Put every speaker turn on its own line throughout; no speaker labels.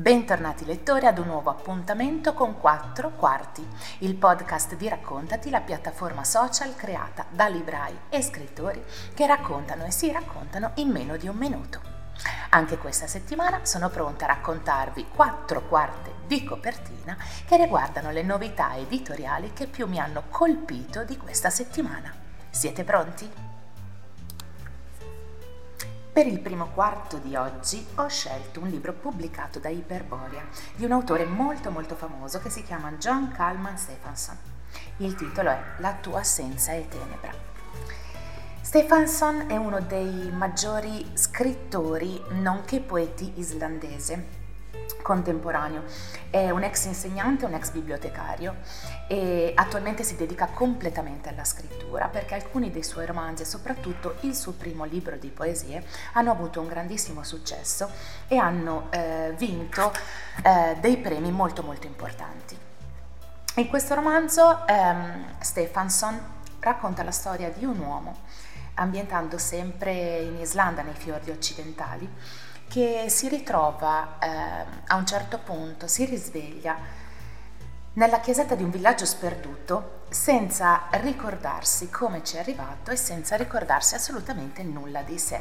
Bentornati lettori ad un nuovo appuntamento con Quattro Quarti, il podcast di Raccontati, la piattaforma social creata da librai e scrittori che raccontano e si raccontano in meno di un minuto. Anche questa settimana sono pronta a raccontarvi quattro quarte di copertina che riguardano le novità editoriali che più mi hanno colpito di questa settimana. Siete pronti? Per il primo quarto di oggi ho scelto un libro pubblicato da Iperborea di un autore molto molto famoso che si chiama John Calman Stephenson. Il titolo è La tua assenza è tenebra. Stephenson è uno dei maggiori scrittori nonché poeti islandese contemporaneo. È un ex insegnante, un ex bibliotecario e attualmente si dedica completamente alla scrittura perché alcuni dei suoi romanzi e soprattutto il suo primo libro di poesie hanno avuto un grandissimo successo e hanno eh, vinto eh, dei premi molto molto importanti. In questo romanzo ehm, Stefansson racconta la storia di un uomo ambientando sempre in Islanda, nei fiordi occidentali, che si ritrova eh, a un certo punto, si risveglia nella chiesetta di un villaggio sperduto senza ricordarsi come ci è arrivato e senza ricordarsi assolutamente nulla di sé.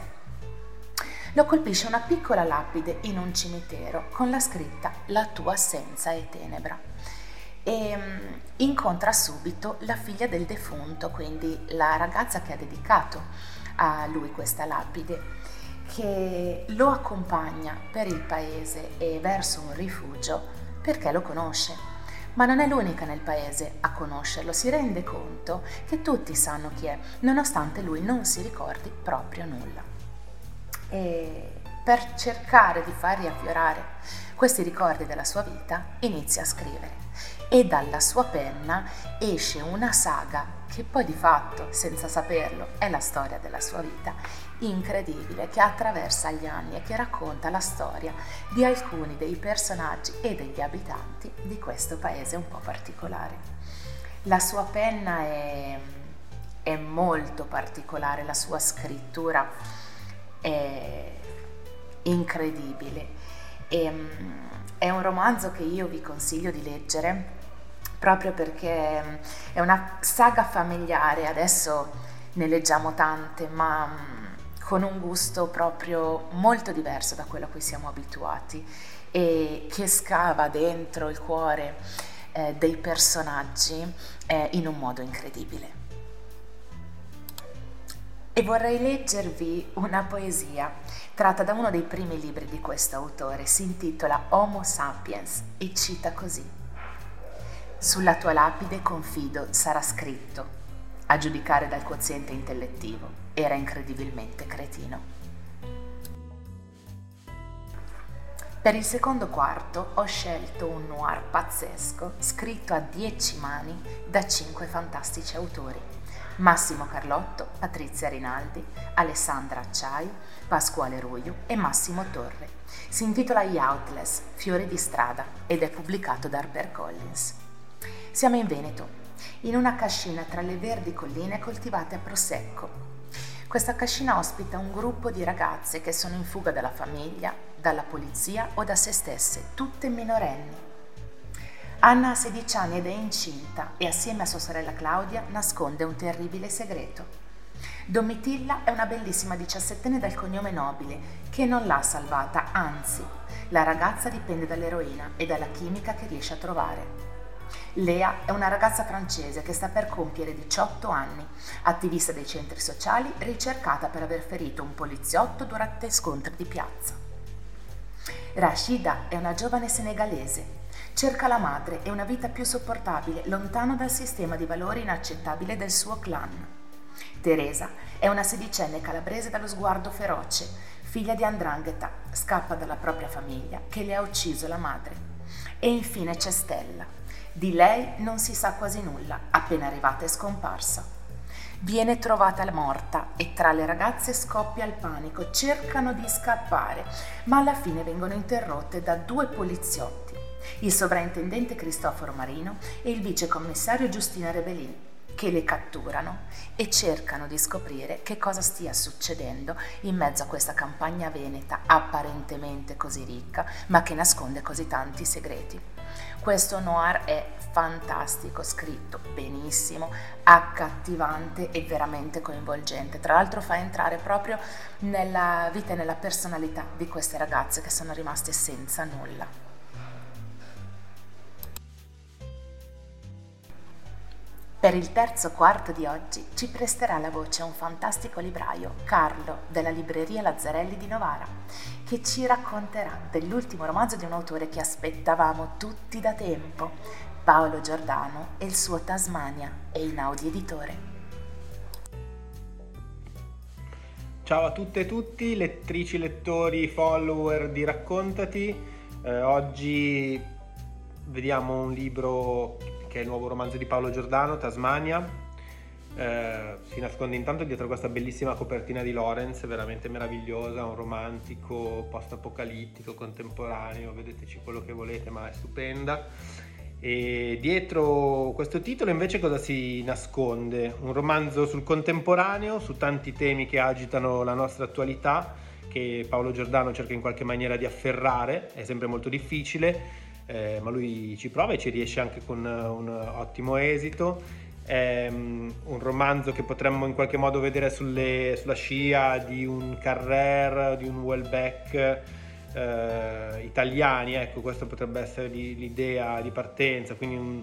Lo colpisce una piccola lapide in un cimitero con la scritta La tua assenza è tenebra e um, incontra subito la figlia del defunto, quindi la ragazza che ha dedicato a lui questa lapide che lo accompagna per il paese e verso un rifugio perché lo conosce. Ma non è l'unica nel paese a conoscerlo, si rende conto che tutti sanno chi è, nonostante lui non si ricordi proprio nulla. E per cercare di far riaffiorare questi ricordi della sua vita, inizia a scrivere e dalla sua penna esce una saga che poi di fatto, senza saperlo, è la storia della sua vita, incredibile, che attraversa gli anni e che racconta la storia di alcuni dei personaggi e degli abitanti di questo paese un po' particolare. La sua penna è, è molto particolare, la sua scrittura è incredibile. E, ehm, è un romanzo che io vi consiglio di leggere proprio perché mm, è una saga familiare, adesso ne leggiamo tante, ma mm, con un gusto proprio molto diverso da quello a cui siamo abituati e che scava dentro il cuore eh, dei personaggi eh, in un modo incredibile. E vorrei leggervi una poesia tratta da uno dei primi libri di questo autore, si intitola Homo sapiens e cita così. Sulla tua lapide confido sarà scritto, a giudicare dal quoziente intellettivo, era incredibilmente cretino. Per il secondo quarto ho scelto un noir pazzesco scritto a dieci mani da cinque fantastici autori. Massimo Carlotto, Patrizia Rinaldi, Alessandra Acciai, Pasquale Ruiu e Massimo Torre. Si intitola Youtless, Fiori di strada ed è pubblicato da HarperCollins. Siamo in Veneto, in una cascina tra le verdi colline coltivate a prosecco. Questa cascina ospita un gruppo di ragazze che sono in fuga dalla famiglia, dalla polizia o da se stesse, tutte minorenni. Anna ha 16 anni ed è incinta e assieme a sua sorella Claudia nasconde un terribile segreto. Domitilla è una bellissima diciassettenne dal cognome nobile che non l'ha salvata, anzi, la ragazza dipende dall'eroina e dalla chimica che riesce a trovare. Lea è una ragazza francese che sta per compiere 18 anni, attivista dei centri sociali, ricercata per aver ferito un poliziotto durante scontri di piazza. Rashida è una giovane senegalese. Cerca la madre e una vita più sopportabile, lontano dal sistema di valori inaccettabile del suo clan. Teresa è una sedicenne calabrese dallo sguardo feroce, figlia di Andrangheta, scappa dalla propria famiglia che le ha ucciso la madre. E infine c'è Stella, di lei non si sa quasi nulla, appena arrivata è scomparsa. Viene trovata morta e tra le ragazze scoppia il panico, cercano di scappare, ma alla fine vengono interrotte da due poliziotti, il sovrintendente Cristoforo Marino e il vicecommissario Giustina Rebelin, che le catturano e cercano di scoprire che cosa stia succedendo in mezzo a questa campagna veneta apparentemente così ricca, ma che nasconde così tanti segreti. Questo noir è fantastico, scritto benissimo, accattivante e veramente coinvolgente. Tra l'altro fa entrare proprio nella vita e nella personalità di queste ragazze che sono rimaste senza nulla. Per il terzo quarto di oggi ci presterà la voce un fantastico libraio, Carlo, della libreria Lazzarelli di Novara, che ci racconterà dell'ultimo romanzo di un autore che aspettavamo tutti da tempo, Paolo Giordano e il suo Tasmania e Inaudi Editore.
Ciao a tutte e tutti, lettrici, lettori, follower di Raccontati. Eh, oggi vediamo un libro che è il nuovo romanzo di Paolo Giordano, Tasmania. Eh, si nasconde intanto dietro questa bellissima copertina di Lorenz, veramente meravigliosa, un romantico post-apocalittico, contemporaneo, vedeteci quello che volete, ma è stupenda. E dietro questo titolo invece cosa si nasconde? Un romanzo sul contemporaneo, su tanti temi che agitano la nostra attualità, che Paolo Giordano cerca in qualche maniera di afferrare, è sempre molto difficile, eh, ma lui ci prova e ci riesce anche con un ottimo esito. È um, un romanzo che potremmo in qualche modo vedere sulle, sulla scia di un Carrer, di un Welbeck eh, italiani, ecco, questa potrebbe essere l'idea di partenza, quindi un,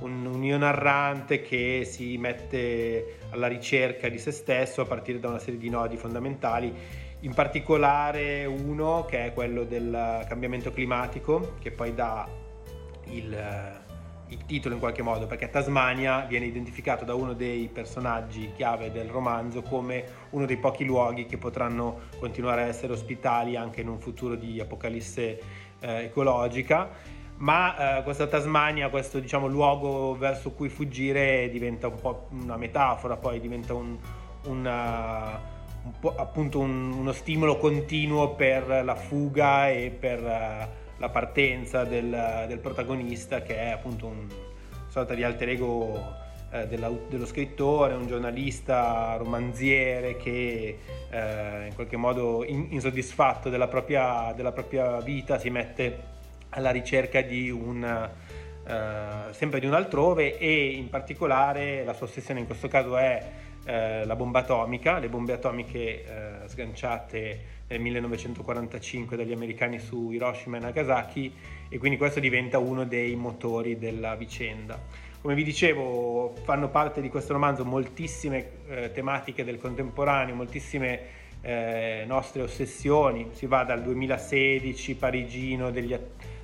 un, un io narrante che si mette alla ricerca di se stesso a partire da una serie di nodi fondamentali in particolare uno che è quello del cambiamento climatico, che poi dà il, il, titolo in qualche modo, perché Tasmania viene identificato da uno dei personaggi chiave del romanzo come uno dei pochi luoghi che potranno continuare a essere ospitali anche in un futuro di apocalisse eh, ecologica. Ma eh, questa Tasmania, questo diciamo, luogo verso cui fuggire diventa un po' una metafora, poi diventa un, una, un appunto un, uno stimolo continuo per la fuga e per uh, la partenza del, del, protagonista che è appunto un sorta di alter ego uh, della, dello scrittore, un giornalista romanziere che uh, in qualche modo in, insoddisfatto della propria, della propria, vita si mette alla ricerca di un sempre di un altrove e in particolare la sua ossessione in questo caso è eh, la bomba atomica, le bombe atomiche eh, sganciate nel 1945 dagli americani su Hiroshima e Nagasaki e quindi questo diventa uno dei motori della vicenda. Come vi dicevo, fanno parte di questo romanzo moltissime eh, tematiche del contemporaneo, moltissime eh, nostre ossessioni, si va dal 2016 parigino degli,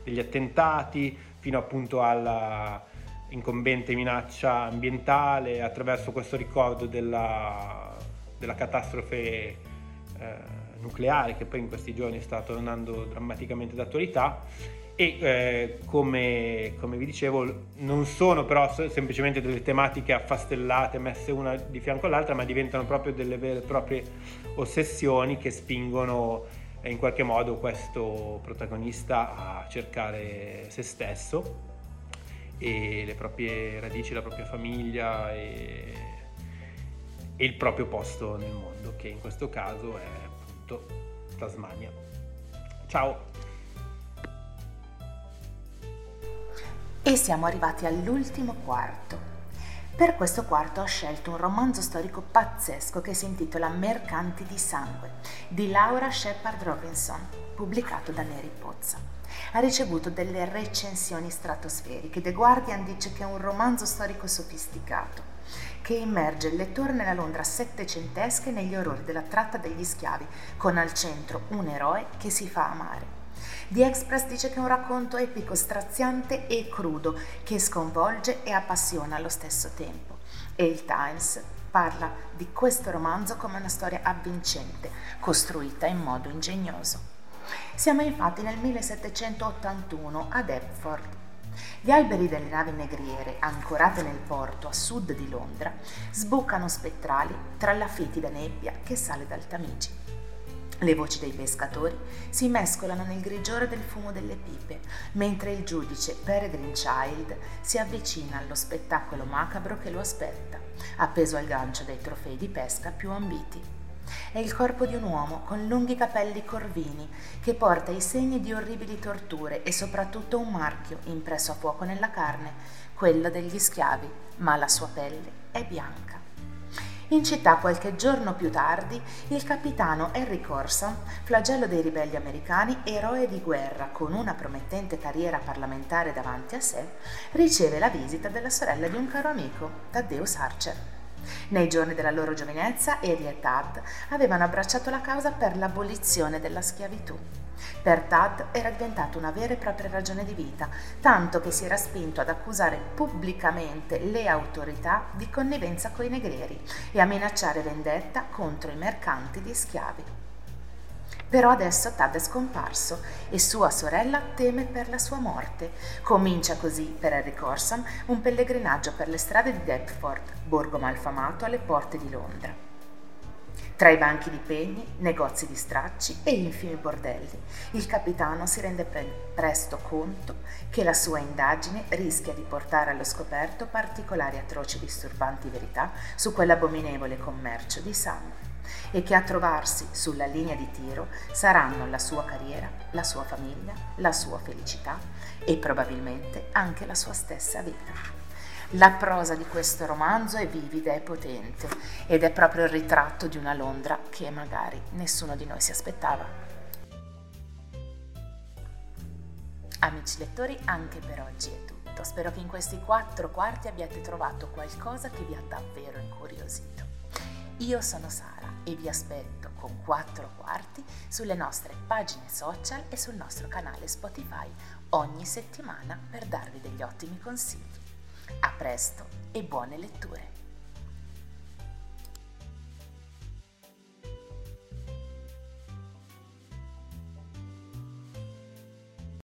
degli attentati fino appunto alla incombente minaccia ambientale attraverso questo ricordo della, della catastrofe eh, nucleare che poi in questi giorni sta tornando drammaticamente d'attualità. E eh, come, come, vi dicevo non sono però semplicemente delle tematiche affastellate messe una di fianco all'altra ma diventano proprio delle vere e proprie ossessioni che spingono eh, in qualche modo questo protagonista a cercare se stesso e le proprie radici, la propria famiglia e, e il proprio posto nel mondo, che in questo caso è appunto Tasmania. Ciao!
E siamo arrivati all'ultimo quarto. Per questo quarto ho scelto un romanzo storico pazzesco che si intitola Mercanti di sangue di Laura Shepard Robinson, pubblicato da Neri Pozza ha ricevuto delle recensioni stratosferiche. The Guardian dice che è un romanzo storico sofisticato che immerge il lettore nella Londra settecentesca e negli orrori della tratta degli schiavi, con al centro un eroe che si fa amare. The Express dice che è un racconto epico, straziante e crudo, che sconvolge e appassiona allo stesso tempo. E il Times parla di questo romanzo come una storia avvincente, costruita in modo ingegnoso. Siamo infatti nel 1781 a Deptford. Gli alberi delle navi negriere, ancorate nel porto a sud di Londra, sboccano spettrali tra la fetida nebbia che sale dal Tamigi. Le voci dei pescatori si mescolano nel grigiore del fumo delle pipe, mentre il giudice Peregrine Child si avvicina allo spettacolo macabro che lo aspetta, appeso al gancio dei trofei di pesca più ambiti. È il corpo di un uomo con lunghi capelli corvini che porta i segni di orribili torture e soprattutto un marchio impresso a fuoco nella carne, quello degli schiavi, ma la sua pelle è bianca. In città qualche giorno più tardi, il capitano Henry Corson, flagello dei ribelli americani, eroe di guerra con una promettente carriera parlamentare davanti a sé, riceve la visita della sorella di un caro amico, Thaddeus Archer. Nei giorni della loro giovinezza, Eddie e Tad avevano abbracciato la causa per l'abolizione della schiavitù. Per Tad era diventata una vera e propria ragione di vita, tanto che si era spinto ad accusare pubblicamente le autorità di connivenza coi negrieri e a minacciare vendetta contro i mercanti di schiavi. Però adesso Tad è scomparso e sua sorella teme per la sua morte. Comincia così per Harry Corson un pellegrinaggio per le strade di Deptford, borgo malfamato alle porte di Londra. Tra i banchi di pegni, negozi di stracci e infimi bordelli, il capitano si rende pre- presto conto che la sua indagine rischia di portare allo scoperto particolari atroci e disturbanti verità su quell'abominevole commercio di sangue e che a trovarsi sulla linea di tiro saranno la sua carriera, la sua famiglia, la sua felicità e probabilmente anche la sua stessa vita. La prosa di questo romanzo è vivida e potente ed è proprio il ritratto di una Londra che magari nessuno di noi si aspettava. Amici lettori, anche per oggi è tutto. Spero che in questi quattro quarti abbiate trovato qualcosa che vi ha davvero incuriosito. Io sono Sara e vi aspetto con quattro quarti sulle nostre pagine social e sul nostro canale Spotify ogni settimana per darvi degli ottimi consigli. A presto e buone letture!